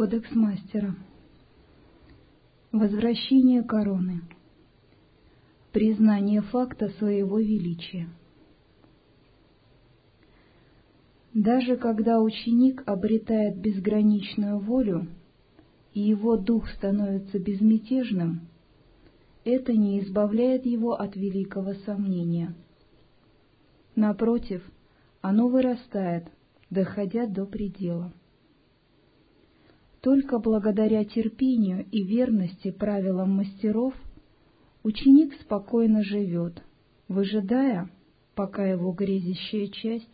Кодекс мастера. Возвращение короны. Признание факта своего величия. Даже когда ученик обретает безграничную волю, и его дух становится безмятежным, это не избавляет его от великого сомнения. Напротив, оно вырастает, доходя до предела. Только благодаря терпению и верности правилам мастеров ученик спокойно живет, выжидая, пока его грезящая часть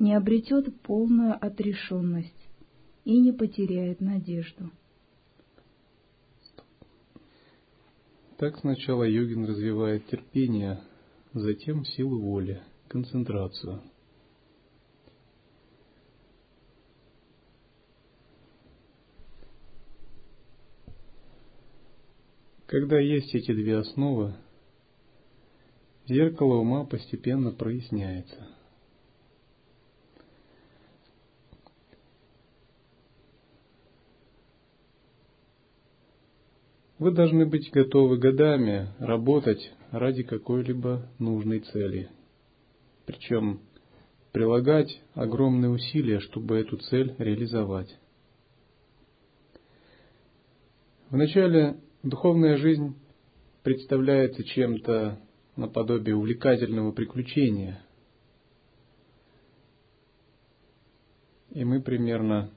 не обретет полную отрешенность и не потеряет надежду. Так сначала йогин развивает терпение, затем силу воли, концентрацию – Когда есть эти две основы, зеркало ума постепенно проясняется. Вы должны быть готовы годами работать ради какой-либо нужной цели. Причем прилагать огромные усилия, чтобы эту цель реализовать. Вначале Духовная жизнь представляется чем-то наподобие увлекательного приключения. И мы примерно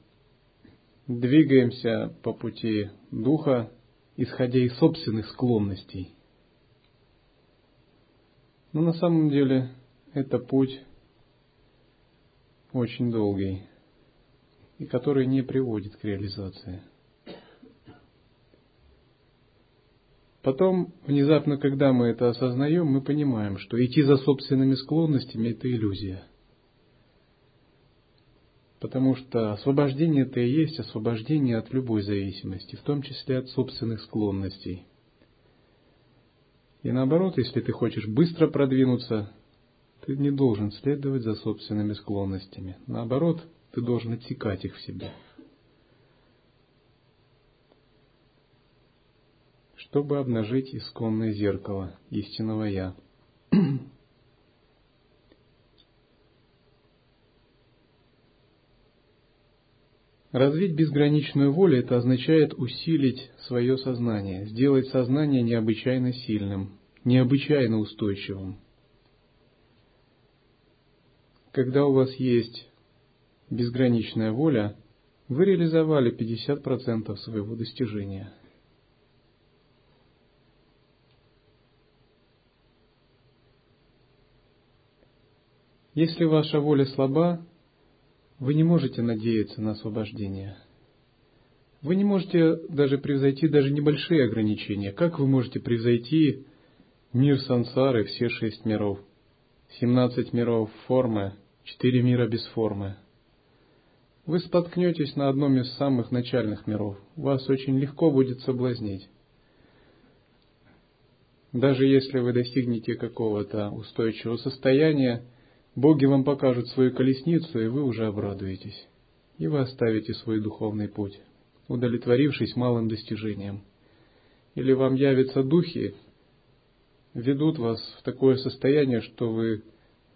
двигаемся по пути духа, исходя из собственных склонностей. Но на самом деле это путь очень долгий и который не приводит к реализации. Потом, внезапно, когда мы это осознаем, мы понимаем, что идти за собственными склонностями – это иллюзия. Потому что освобождение – это и есть освобождение от любой зависимости, в том числе от собственных склонностей. И наоборот, если ты хочешь быстро продвинуться, ты не должен следовать за собственными склонностями. Наоборот, ты должен отсекать их в себе. Чтобы обнажить исконное зеркало истинного Я. Развить безграничную волю – это означает усилить свое сознание, сделать сознание необычайно сильным, необычайно устойчивым. Когда у вас есть безграничная воля, вы реализовали 50% своего достижения – Если ваша воля слаба, вы не можете надеяться на освобождение. Вы не можете даже превзойти даже небольшие ограничения. Как вы можете превзойти мир сансары, все шесть миров? Семнадцать миров формы, четыре мира без формы. Вы споткнетесь на одном из самых начальных миров. Вас очень легко будет соблазнить. Даже если вы достигнете какого-то устойчивого состояния, Боги вам покажут свою колесницу, и вы уже обрадуетесь. И вы оставите свой духовный путь, удовлетворившись малым достижением. Или вам явятся духи, ведут вас в такое состояние, что вы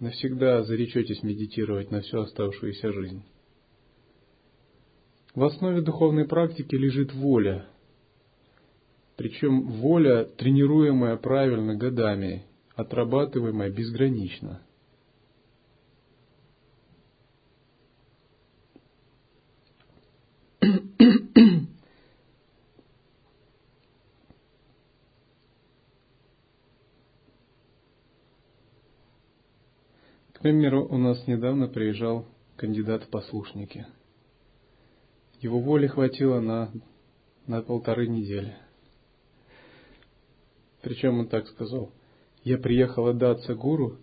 навсегда заречетесь медитировать на всю оставшуюся жизнь. В основе духовной практики лежит воля, причем воля, тренируемая правильно годами, отрабатываемая безгранично – К примеру, у нас недавно приезжал кандидат в послушники. Его воли хватило на, на полторы недели. Причем он так сказал, я приехал отдаться гуру,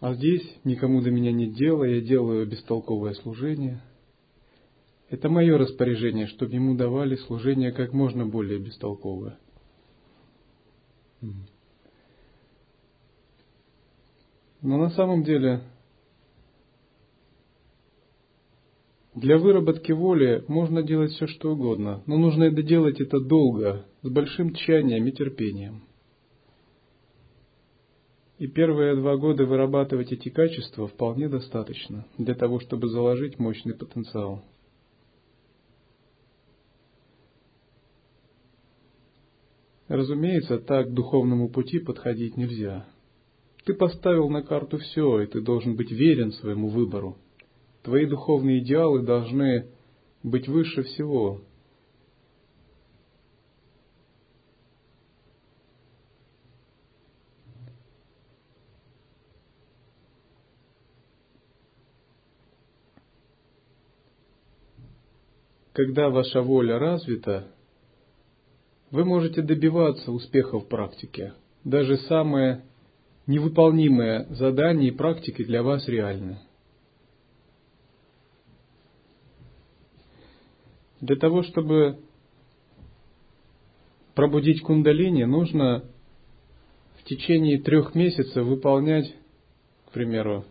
а здесь никому до меня нет дела, я делаю бестолковое служение – это мое распоряжение, чтобы ему давали служение как можно более бестолковое. Но на самом деле Для выработки воли можно делать все, что угодно, но нужно это делать это долго, с большим тщанием и терпением. И первые два года вырабатывать эти качества вполне достаточно для того, чтобы заложить мощный потенциал. Разумеется, так к духовному пути подходить нельзя. Ты поставил на карту все, и ты должен быть верен своему выбору. Твои духовные идеалы должны быть выше всего, когда ваша воля развита, вы можете добиваться успеха в практике. Даже самые невыполнимые задания и практики для вас реальны. Для того, чтобы пробудить кундалини, нужно в течение трех месяцев выполнять, к примеру,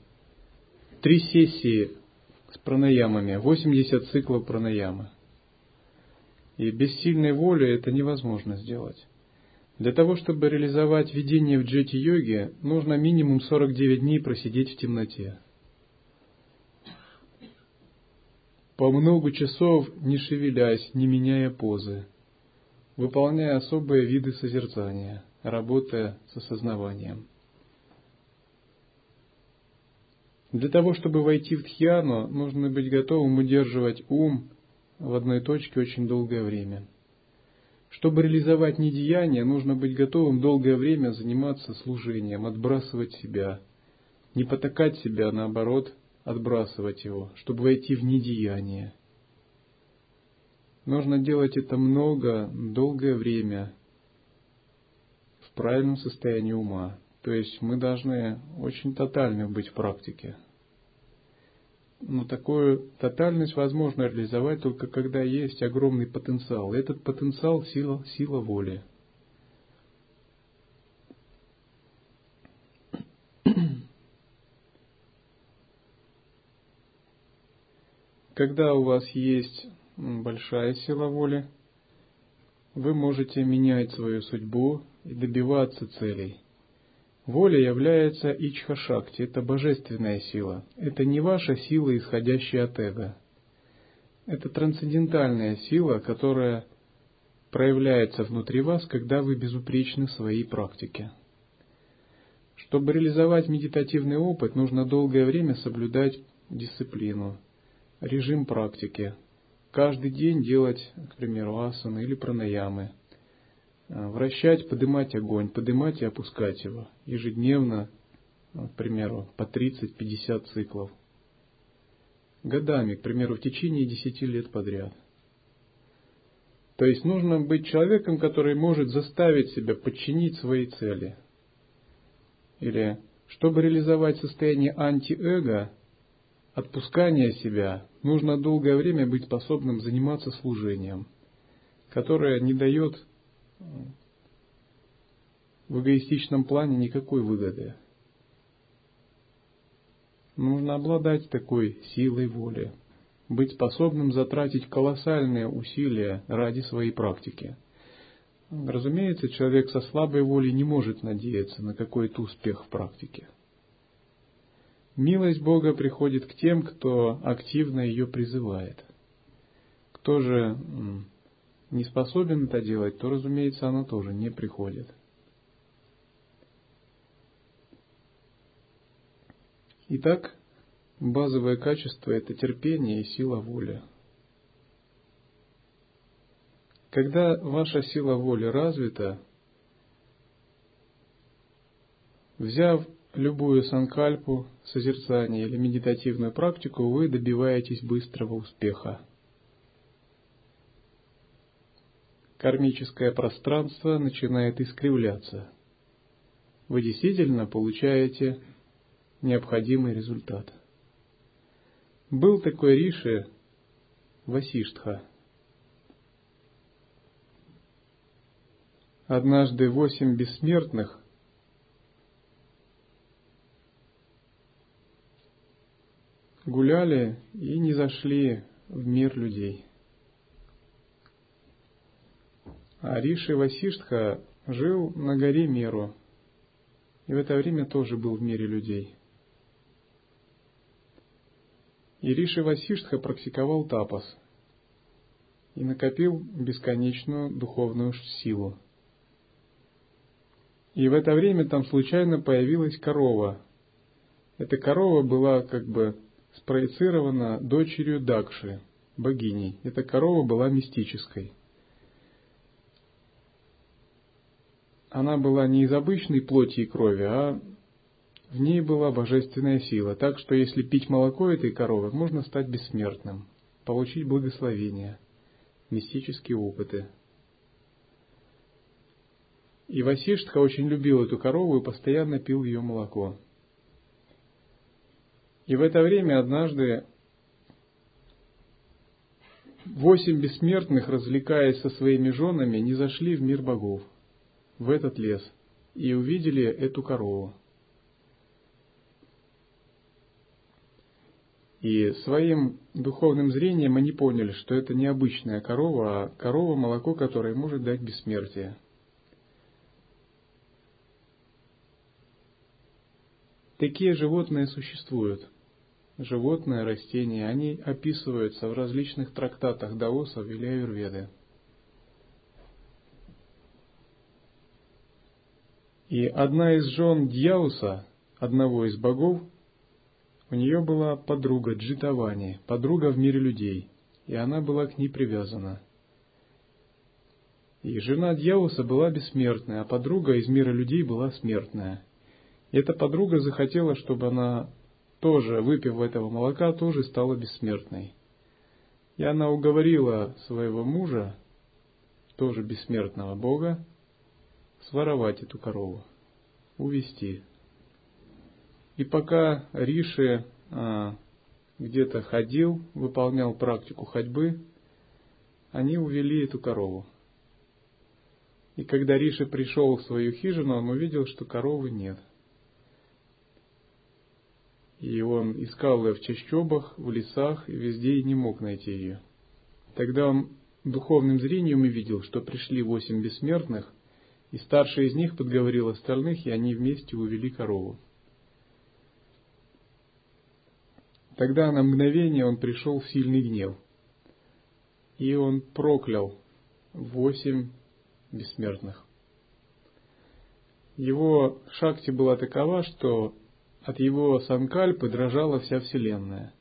три сессии с пранаямами, 80 циклов пранаямы. И без сильной воли это невозможно сделать. Для того, чтобы реализовать видение в джети-йоге, нужно минимум 49 дней просидеть в темноте. По много часов не шевелясь, не меняя позы, выполняя особые виды созерцания, работая с осознаванием. Для того, чтобы войти в тхьяну, нужно быть готовым удерживать ум в одной точке очень долгое время. Чтобы реализовать недеяние, нужно быть готовым долгое время заниматься служением, отбрасывать себя, не потакать себя, а наоборот, отбрасывать его, чтобы войти в недеяние. Нужно делать это много, долгое время, в правильном состоянии ума. То есть мы должны очень тотально быть в практике. Но такую тотальность возможно реализовать только когда есть огромный потенциал. Этот потенциал – сила, сила воли. Когда у вас есть большая сила воли, вы можете менять свою судьбу и добиваться целей – Воля является Ичха-шакти, это божественная сила. Это не ваша сила, исходящая от эго. Это трансцендентальная сила, которая проявляется внутри вас, когда вы безупречны в своей практике. Чтобы реализовать медитативный опыт, нужно долгое время соблюдать дисциплину, режим практики. Каждый день делать, к примеру, асаны или пранаямы – вращать, поднимать огонь, поднимать и опускать его ежедневно, э, к примеру, по 30-50 циклов. Годами, к примеру, в течение 10 лет подряд. То есть нужно быть человеком, который может заставить себя подчинить свои цели. Или, чтобы реализовать состояние антиэго, отпускания себя, нужно долгое время быть способным заниматься служением, которое не дает в эгоистичном плане никакой выгоды. Нужно обладать такой силой воли, быть способным затратить колоссальные усилия ради своей практики. Разумеется, человек со слабой волей не может надеяться на какой-то успех в практике. Милость Бога приходит к тем, кто активно ее призывает. Кто же не способен это делать, то, разумеется, она тоже не приходит. Итак, базовое качество – это терпение и сила воли. Когда ваша сила воли развита, взяв любую санкальпу, созерцание или медитативную практику, вы добиваетесь быстрого успеха – кармическое пространство начинает искривляться. Вы действительно получаете необходимый результат. Был такой Риши Васиштха. Однажды восемь бессмертных гуляли и не зашли в мир людей. А Риши Васиштха жил на горе Меру, и в это время тоже был в мире людей. И Риши Васиштха практиковал тапас и накопил бесконечную духовную силу. И в это время там случайно появилась корова. Эта корова была как бы спроецирована дочерью Дакши, богиней. Эта корова была мистической. Она была не из обычной плоти и крови, а в ней была божественная сила, так что если пить молоко этой коровы, можно стать бессмертным, получить благословение, мистические опыты. И Васиштха очень любил эту корову и постоянно пил ее молоко. И в это время однажды восемь бессмертных, развлекаясь со своими женами, не зашли в мир богов, в этот лес, и увидели эту корову. И своим духовным зрением они поняли, что это не обычная корова, а корова, молоко которой может дать бессмертие. Такие животные существуют. Животные, растения, они описываются в различных трактатах даосов или аюрведы. И одна из жен Дьяуса, одного из богов, у нее была подруга Джитавани, подруга в мире людей, и она была к ней привязана. И жена Дьявуса была бессмертная, а подруга из мира людей была смертная. И эта подруга захотела, чтобы она тоже, выпив этого молока, тоже стала бессмертной. И она уговорила своего мужа, тоже бессмертного бога, своровать эту корову, увести. И пока Риши а, где-то ходил, выполнял практику ходьбы, они увели эту корову. И когда Риши пришел в свою хижину, он увидел, что коровы нет. И он искал ее в чащобах, в лесах, и везде и не мог найти ее. Тогда он духовным зрением увидел, что пришли восемь бессмертных, и старший из них подговорил остальных, и они вместе увели корову. Тогда на мгновение он пришел в сильный гнев. И он проклял восемь бессмертных. Его шакти была такова, что от его санкальпы дрожала вся Вселенная.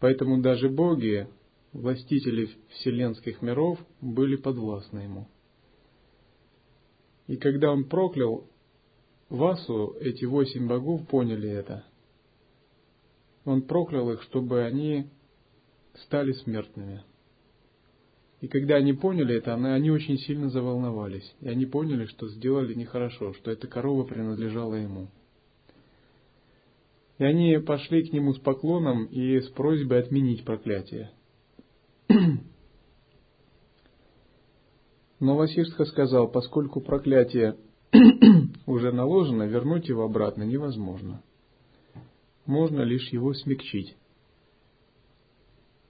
Поэтому даже боги, властители вселенских миров, были подвластны ему. И когда он проклял Васу, эти восемь богов поняли это – он проклял их, чтобы они стали смертными. И когда они поняли это, они очень сильно заволновались. И они поняли, что сделали нехорошо, что эта корова принадлежала ему. И они пошли к нему с поклоном и с просьбой отменить проклятие. Но Васиштха сказал, поскольку проклятие уже наложено, вернуть его обратно невозможно можно лишь его смягчить.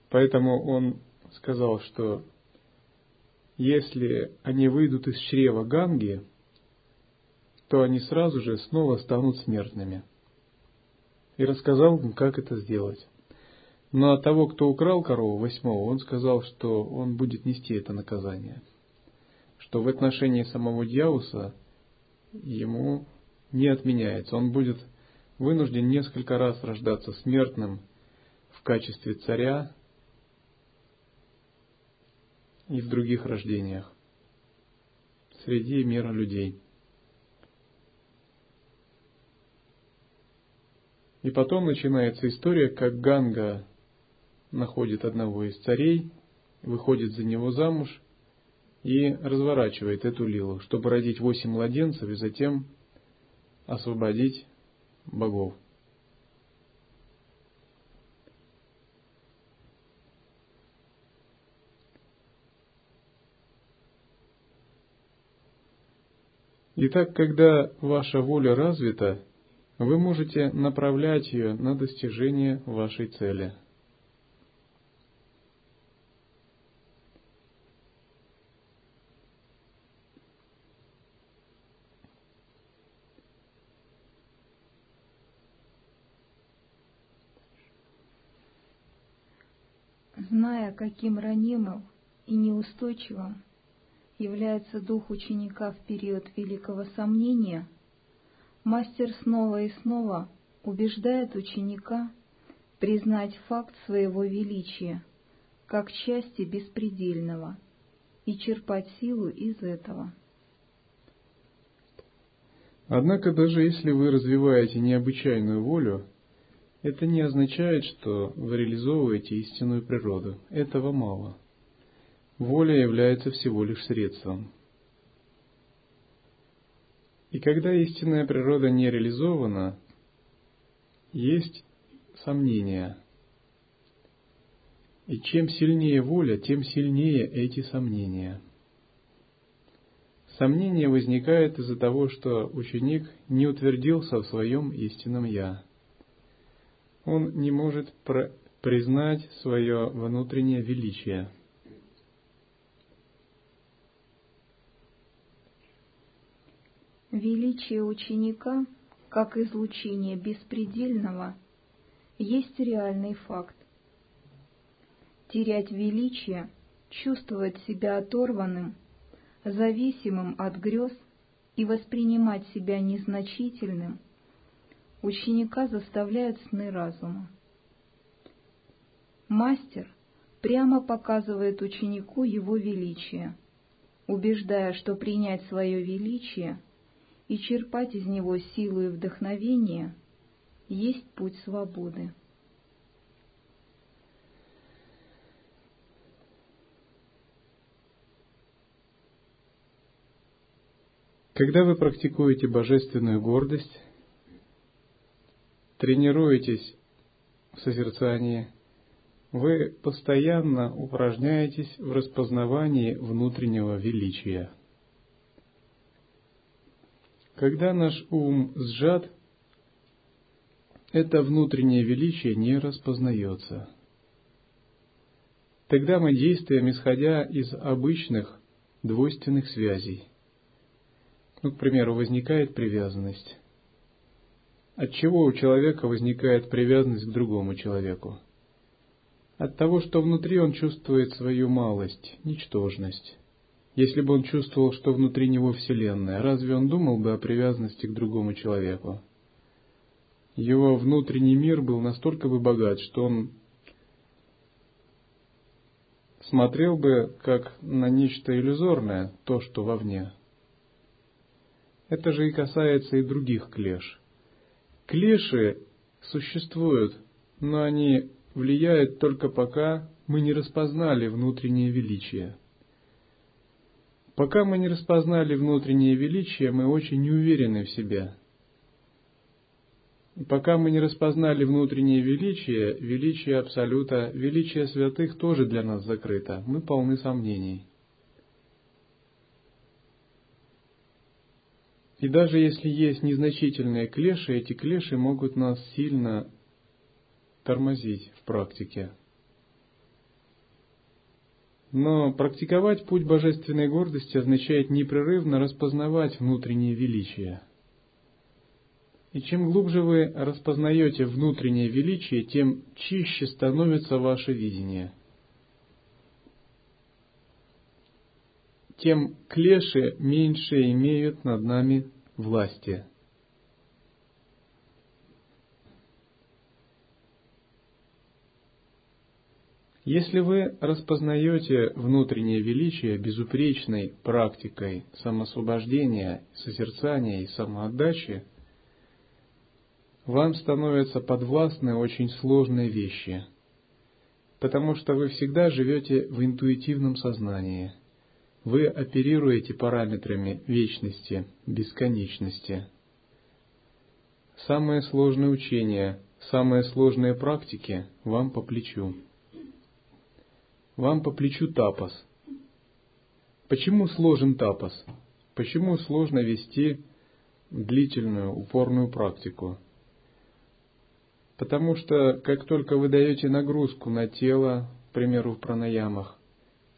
Поэтому он сказал, что если они выйдут из чрева Ганги, то они сразу же снова станут смертными. И рассказал им, как это сделать. Но от того, кто украл корову восьмого, он сказал, что он будет нести это наказание. Что в отношении самого Дьяуса ему не отменяется. Он будет вынужден несколько раз рождаться смертным в качестве царя и в других рождениях среди мира людей. И потом начинается история, как Ганга находит одного из царей, выходит за него замуж и разворачивает эту лилу, чтобы родить восемь младенцев и затем освободить богов. Итак, когда ваша воля развита, вы можете направлять ее на достижение вашей цели. Зная, каким ранимым и неустойчивым является дух ученика в период великого сомнения, мастер снова и снова убеждает ученика признать факт своего величия как части беспредельного и черпать силу из этого. Однако даже если вы развиваете необычайную волю, это не означает, что вы реализовываете истинную природу. Этого мало. Воля является всего лишь средством. И когда истинная природа не реализована, есть сомнения. И чем сильнее воля, тем сильнее эти сомнения. Сомнение возникает из-за того, что ученик не утвердился в своем истинном «я» он не может признать свое внутреннее величие. Величие ученика, как излучение беспредельного, есть реальный факт. Терять величие, чувствовать себя оторванным, зависимым от грез и воспринимать себя незначительным – ученика заставляют сны разума. Мастер прямо показывает ученику его величие, убеждая, что принять свое величие и черпать из него силу и вдохновение есть путь свободы. Когда вы практикуете божественную гордость, тренируетесь в созерцании, вы постоянно упражняетесь в распознавании внутреннего величия. Когда наш ум сжат, это внутреннее величие не распознается. Тогда мы действуем, исходя из обычных двойственных связей. Ну, к примеру, возникает привязанность. От чего у человека возникает привязанность к другому человеку? От того, что внутри он чувствует свою малость, ничтожность. Если бы он чувствовал, что внутри него Вселенная, разве он думал бы о привязанности к другому человеку? Его внутренний мир был настолько бы богат, что он смотрел бы как на нечто иллюзорное, то, что вовне. Это же и касается и других клеш – Клеши существуют, но они влияют только пока мы не распознали внутреннее величие. Пока мы не распознали внутреннее величие, мы очень неуверены в себе. И пока мы не распознали внутреннее величие, величие Абсолюта, величие святых тоже для нас закрыто. Мы полны сомнений. И даже если есть незначительные клеши, эти клеши могут нас сильно тормозить в практике. Но практиковать путь божественной гордости означает непрерывно распознавать внутреннее величие. И чем глубже вы распознаете внутреннее величие, тем чище становится ваше видение – тем клеши меньше имеют над нами власти. Если вы распознаете внутреннее величие безупречной практикой самосвобождения, созерцания и самоотдачи, вам становятся подвластны очень сложные вещи, потому что вы всегда живете в интуитивном сознании – вы оперируете параметрами вечности, бесконечности. Самые сложные учения, самые сложные практики вам по плечу. Вам по плечу тапос. Почему сложен тапос? Почему сложно вести длительную, упорную практику? Потому что как только вы даете нагрузку на тело, к примеру, в пранаямах,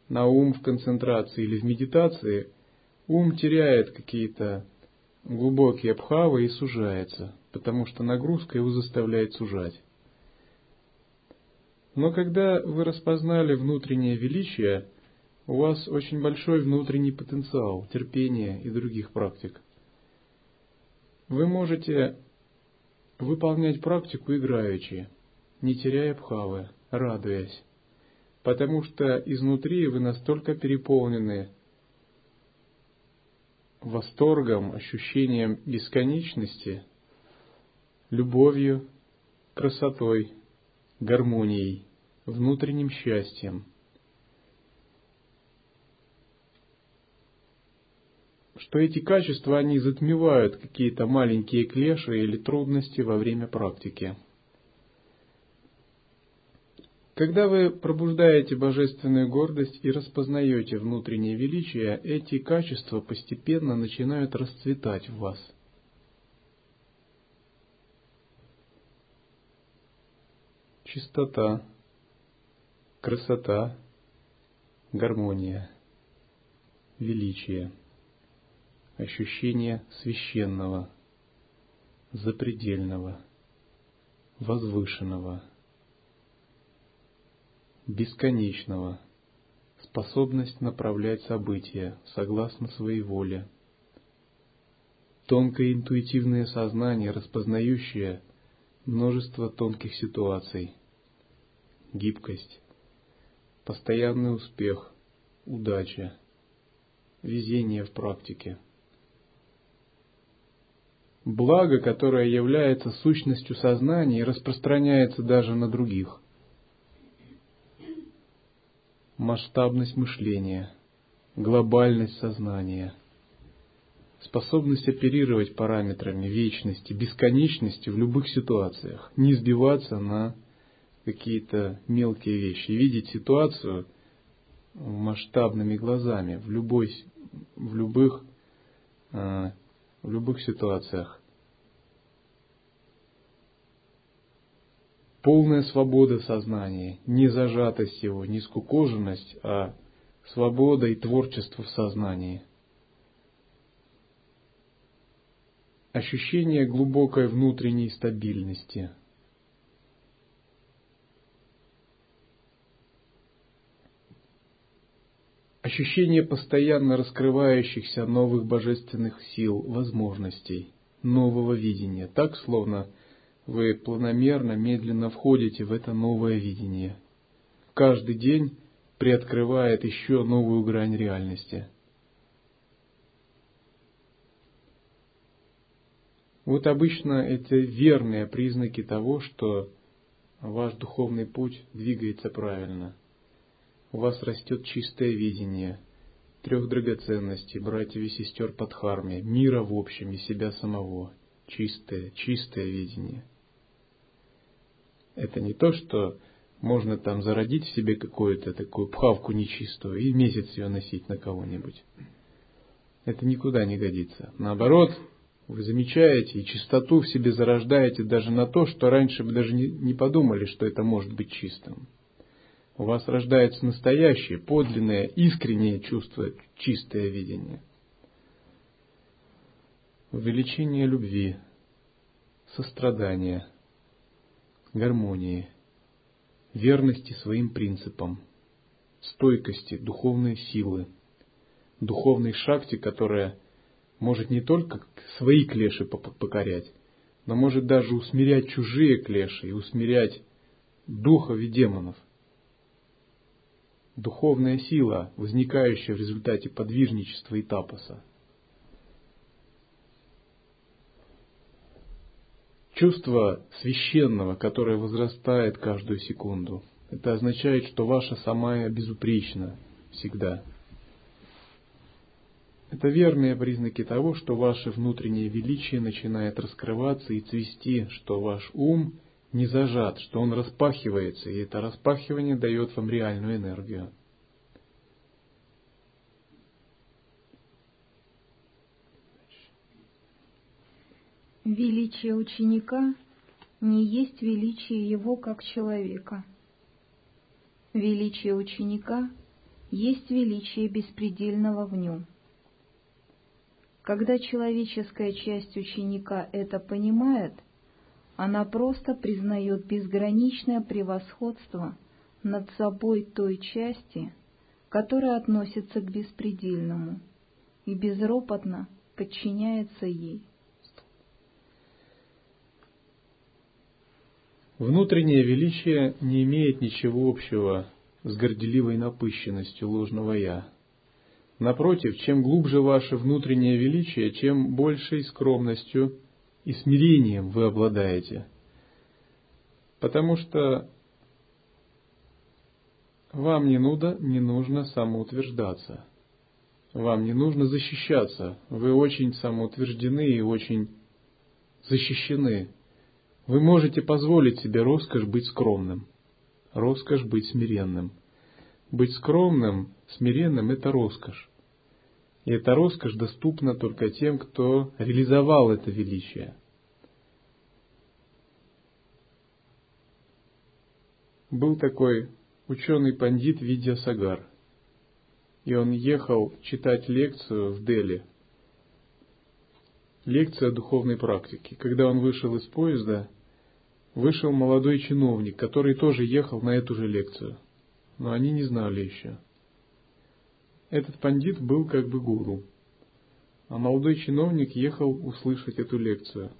на ум в концентрации или в медитации, ум теряет какие-то глубокие обхавы и сужается, потому что нагрузка его заставляет сужать. Но когда вы распознали внутреннее величие, у вас очень большой внутренний потенциал терпения и других практик. Вы можете выполнять практику играючи, не теряя бхавы, радуясь, потому что изнутри вы настолько переполнены восторгом, ощущением бесконечности, любовью, красотой, гармонией, внутренним счастьем. Что эти качества, они затмевают какие-то маленькие клеши или трудности во время практики. Когда вы пробуждаете божественную гордость и распознаете внутреннее величие, эти качества постепенно начинают расцветать в вас. Чистота, красота, гармония, величие, ощущение священного, запредельного, возвышенного, бесконечного, способность направлять события согласно своей воле, тонкое интуитивное сознание, распознающее множество тонких ситуаций, гибкость, постоянный успех, удача, везение в практике. Благо, которое является сущностью сознания и распространяется даже на других. Масштабность мышления, глобальность сознания, способность оперировать параметрами вечности, бесконечности в любых ситуациях, не сбиваться на какие-то мелкие вещи, видеть ситуацию масштабными глазами в, любой, в, любых, э, в любых ситуациях. Полная свобода сознания, не зажатость его, не скукоженность, а свобода и творчество в сознании. Ощущение глубокой внутренней стабильности – ощущение постоянно раскрывающихся новых божественных сил, возможностей, нового видения, так словно вы планомерно, медленно входите в это новое видение. Каждый день приоткрывает еще новую грань реальности. Вот обычно это верные признаки того, что ваш духовный путь двигается правильно – у вас растет чистое видение трех драгоценностей, братьев и сестер Падхарме, мира в общем и себя самого. Чистое, чистое видение. Это не то, что можно там зародить в себе какую-то такую пхавку нечистую и месяц ее носить на кого-нибудь. Это никуда не годится. Наоборот, вы замечаете и чистоту в себе зарождаете даже на то, что раньше бы даже не, подумали, что это может быть чистым у вас рождается настоящее, подлинное, искреннее чувство, чистое видение. Увеличение любви, сострадания, гармонии, верности своим принципам, стойкости, духовной силы, духовной шахте, которая может не только свои клеши покорять, но может даже усмирять чужие клеши и усмирять духов и демонов духовная сила, возникающая в результате подвижничества и тапоса. Чувство священного, которое возрастает каждую секунду. Это означает, что ваша самая безупречна всегда. Это верные признаки того, что ваше внутреннее величие начинает раскрываться и цвести, что ваш ум – не зажат, что он распахивается, и это распахивание дает вам реальную энергию. Величие ученика не есть величие его как человека. Величие ученика есть величие беспредельного в нем. Когда человеческая часть ученика это понимает, она просто признает безграничное превосходство над собой той части, которая относится к беспредельному, и безропотно подчиняется ей. Внутреннее величие не имеет ничего общего с горделивой напыщенностью ложного «я». Напротив, чем глубже ваше внутреннее величие, чем большей скромностью и смирением вы обладаете. Потому что вам не, нужно, не нужно самоутверждаться. Вам не нужно защищаться. Вы очень самоутверждены и очень защищены. Вы можете позволить себе роскошь быть скромным, роскошь быть смиренным. Быть скромным, смиренным – это роскошь. И эта роскошь доступна только тем, кто реализовал это величие. Был такой ученый-пандит Видья Сагар, и он ехал читать лекцию в Дели. Лекция о духовной практике. Когда он вышел из поезда, вышел молодой чиновник, который тоже ехал на эту же лекцию. Но они не знали еще. Этот пандит был как бы гуру, а молодой чиновник ехал услышать эту лекцию.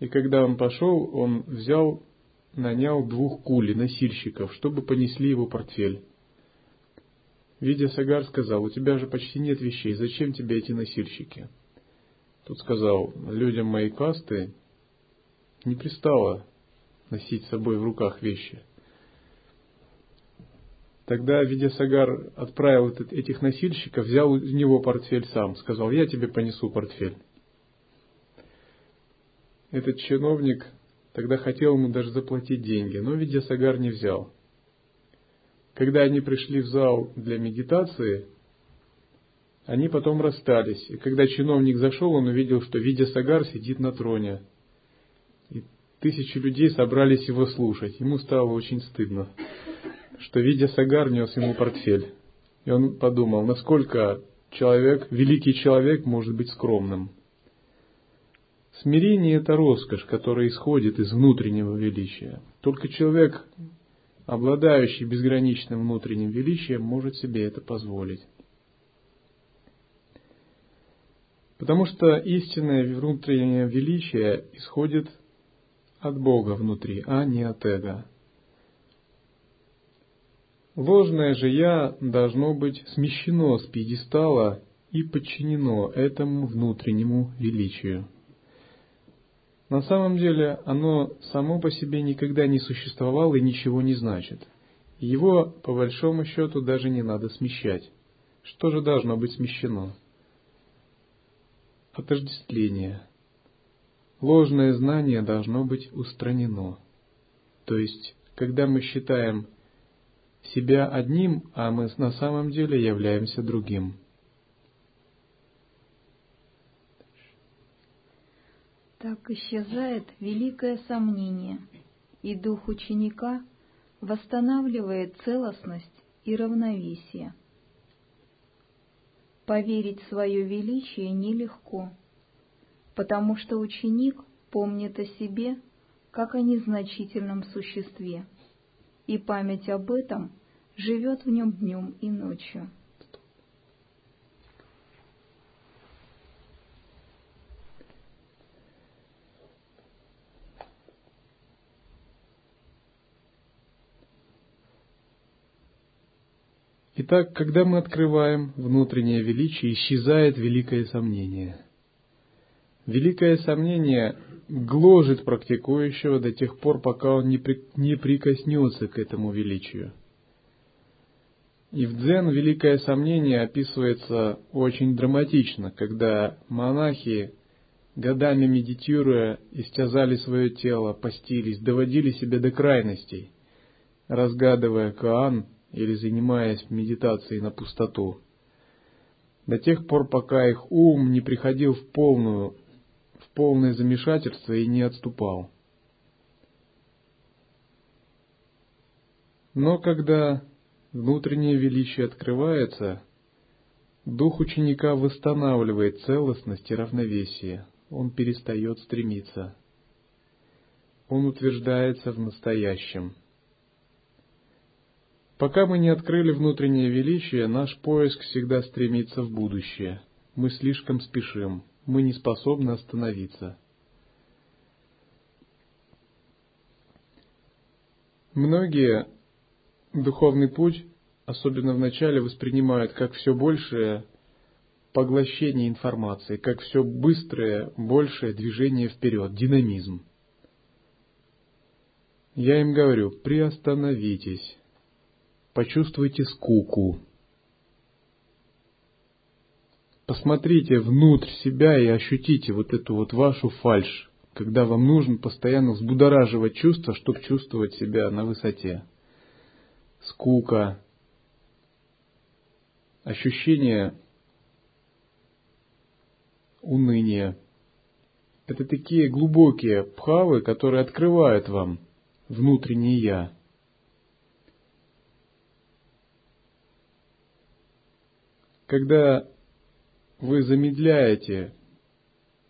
И когда он пошел, он взял, нанял двух кули, носильщиков, чтобы понесли его портфель. Видя Сагар сказал, у тебя же почти нет вещей, зачем тебе эти носильщики? Тут сказал, людям моей касты не пристало носить с собой в руках вещи. Тогда Видясагар отправил этих носильщиков, взял у него портфель сам, сказал, я тебе понесу портфель. Этот чиновник тогда хотел ему даже заплатить деньги, но Видясагар не взял. Когда они пришли в зал для медитации, они потом расстались. И когда чиновник зашел, он увидел, что Видясагар сидит на троне – Тысячи людей собрались его слушать. Ему стало очень стыдно, что, видя Сагар, нес ему портфель. И он подумал, насколько человек, великий человек, может быть скромным. Смирение – это роскошь, которая исходит из внутреннего величия. Только человек, обладающий безграничным внутренним величием, может себе это позволить. Потому что истинное внутреннее величие исходит от Бога внутри, а не от эго. Ложное же «я» должно быть смещено с пьедестала и подчинено этому внутреннему величию. На самом деле оно само по себе никогда не существовало и ничего не значит. Его, по большому счету, даже не надо смещать. Что же должно быть смещено? Отождествление – ложное знание должно быть устранено. То есть, когда мы считаем себя одним, а мы на самом деле являемся другим. Так исчезает великое сомнение, и дух ученика восстанавливает целостность и равновесие. Поверить в свое величие нелегко – потому что ученик помнит о себе как о незначительном существе, и память об этом живет в нем днем и ночью. Итак, когда мы открываем внутреннее величие, исчезает великое сомнение – Великое сомнение гложет практикующего до тех пор, пока он не, при, не прикоснется к этому величию. И в дзен великое сомнение описывается очень драматично, когда монахи, годами медитируя, истязали свое тело, постились, доводили себя до крайностей, разгадывая Каан или занимаясь медитацией на пустоту, до тех пор, пока их ум не приходил в полную полное замешательство и не отступал. Но когда внутреннее величие открывается, дух ученика восстанавливает целостность и равновесие, он перестает стремиться. Он утверждается в настоящем. Пока мы не открыли внутреннее величие, наш поиск всегда стремится в будущее. Мы слишком спешим, мы не способны остановиться. Многие духовный путь, особенно в начале, воспринимают как все большее поглощение информации, как все быстрое, большее движение вперед, динамизм. Я им говорю, приостановитесь почувствуйте скуку. Посмотрите внутрь себя и ощутите вот эту вот вашу фальшь, когда вам нужно постоянно взбудораживать чувства, чтобы чувствовать себя на высоте. Скука, ощущение уныния. Это такие глубокие пхавы, которые открывают вам внутреннее «я». когда вы замедляете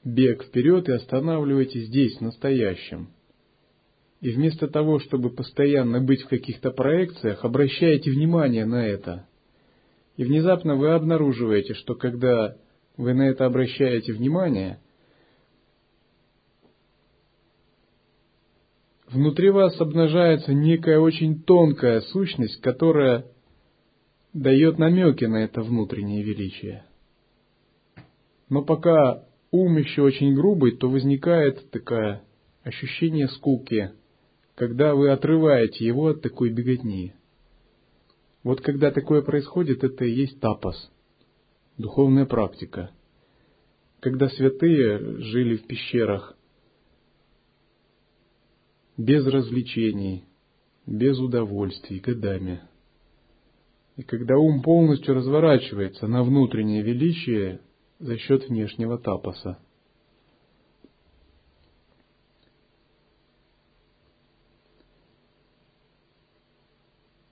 бег вперед и останавливаетесь здесь, в настоящем. И вместо того, чтобы постоянно быть в каких-то проекциях, обращаете внимание на это. И внезапно вы обнаруживаете, что когда вы на это обращаете внимание, внутри вас обнажается некая очень тонкая сущность, которая дает намеки на это внутреннее величие. Но пока ум еще очень грубый, то возникает такое ощущение скуки, когда вы отрываете его от такой беготни. Вот когда такое происходит, это и есть тапос, духовная практика. Когда святые жили в пещерах без развлечений, без удовольствий, годами – и когда ум полностью разворачивается на внутреннее величие за счет внешнего тапоса.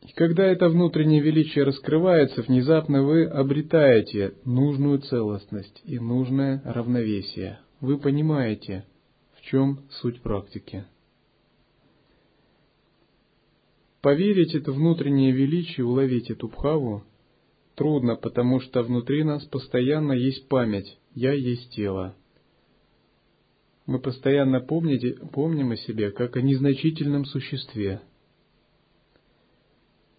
И когда это внутреннее величие раскрывается, внезапно вы обретаете нужную целостность и нужное равновесие. Вы понимаете, в чем суть практики. Поверить это внутреннее величие, уловить эту бхаву трудно, потому что внутри нас постоянно есть память «я есть тело». Мы постоянно помните, помним о себе как о незначительном существе.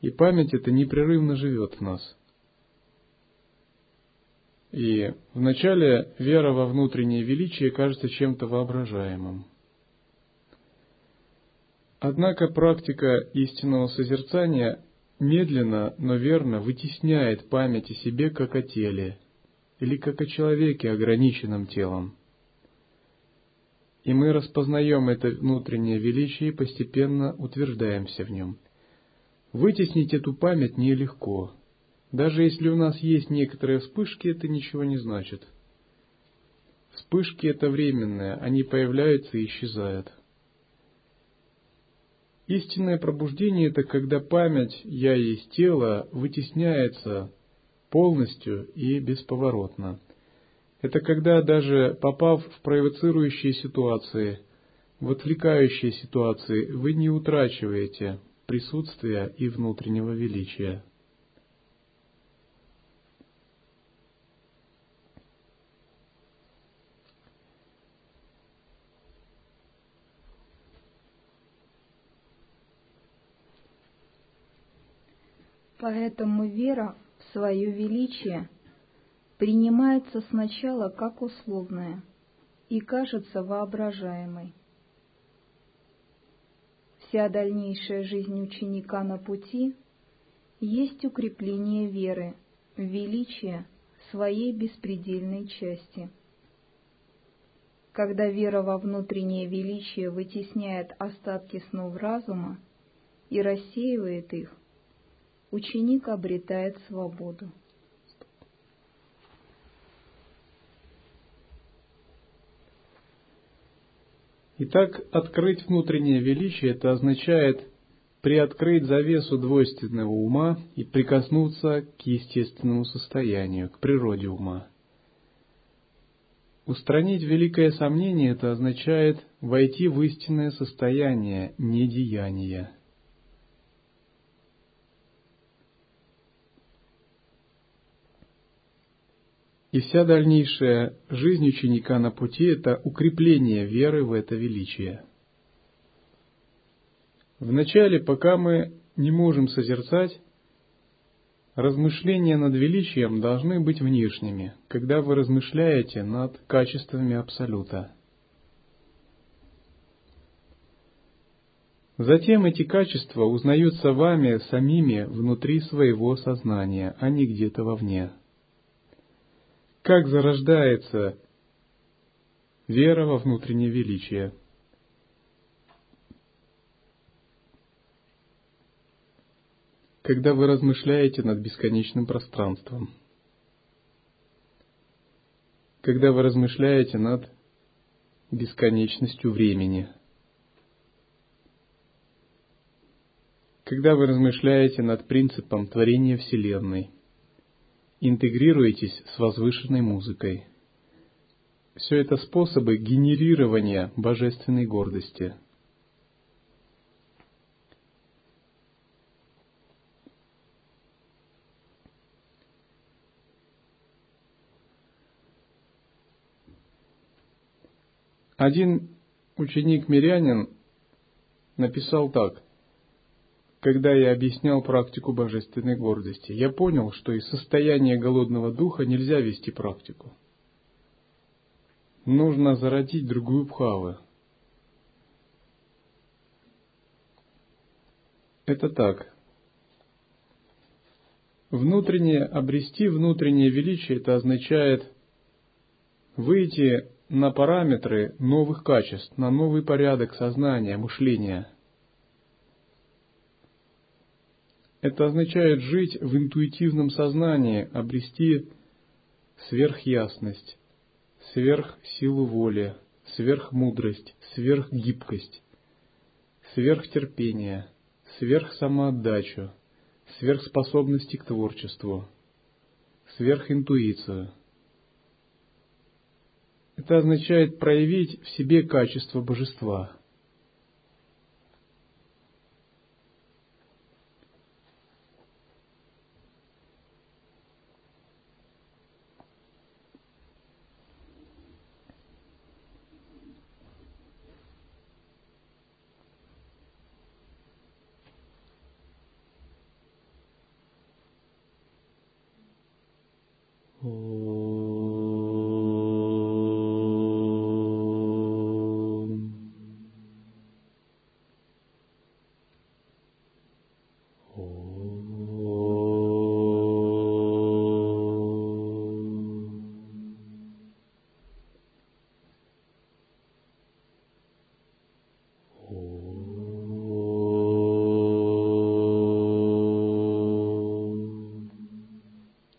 И память эта непрерывно живет в нас. И вначале вера во внутреннее величие кажется чем-то воображаемым. Однако практика истинного созерцания медленно, но верно вытесняет память о себе как о теле или как о человеке ограниченным телом. И мы распознаем это внутреннее величие и постепенно утверждаемся в нем. Вытеснить эту память нелегко. Даже если у нас есть некоторые вспышки, это ничего не значит. Вспышки это временные, они появляются и исчезают. Истинное пробуждение – это когда память «я есть тело» вытесняется полностью и бесповоротно. Это когда даже попав в провоцирующие ситуации, в отвлекающие ситуации, вы не утрачиваете присутствия и внутреннего величия. Поэтому вера в свое величие принимается сначала как условная и кажется воображаемой. Вся дальнейшая жизнь ученика на пути есть укрепление веры в величие своей беспредельной части. Когда вера во внутреннее величие вытесняет остатки снов разума и рассеивает их, ученик обретает свободу. Итак, открыть внутреннее величие – это означает приоткрыть завесу двойственного ума и прикоснуться к естественному состоянию, к природе ума. Устранить великое сомнение – это означает войти в истинное состояние недеяния – И вся дальнейшая жизнь ученика на пути – это укрепление веры в это величие. Вначале, пока мы не можем созерцать, размышления над величием должны быть внешними, когда вы размышляете над качествами Абсолюта. Затем эти качества узнаются вами самими внутри своего сознания, а не где-то вовне. Как зарождается вера во внутреннее величие? Когда вы размышляете над бесконечным пространством. Когда вы размышляете над бесконечностью времени – когда вы размышляете над принципом творения Вселенной, интегрируетесь с возвышенной музыкой. Все это способы генерирования божественной гордости. Один ученик-мирянин написал так – когда я объяснял практику божественной гордости, я понял, что из состояния голодного духа нельзя вести практику. Нужно зародить другую бхавы. Это так. Внутреннее, обрести внутреннее величие, это означает выйти на параметры новых качеств, на новый порядок сознания, мышления – Это означает жить в интуитивном сознании, обрести сверхясность, сверхсилу воли, сверхмудрость, сверхгибкость, сверхтерпение, сверхсамоотдачу, сверхспособности к творчеству, сверхинтуицию. Это означает проявить в себе качество божества –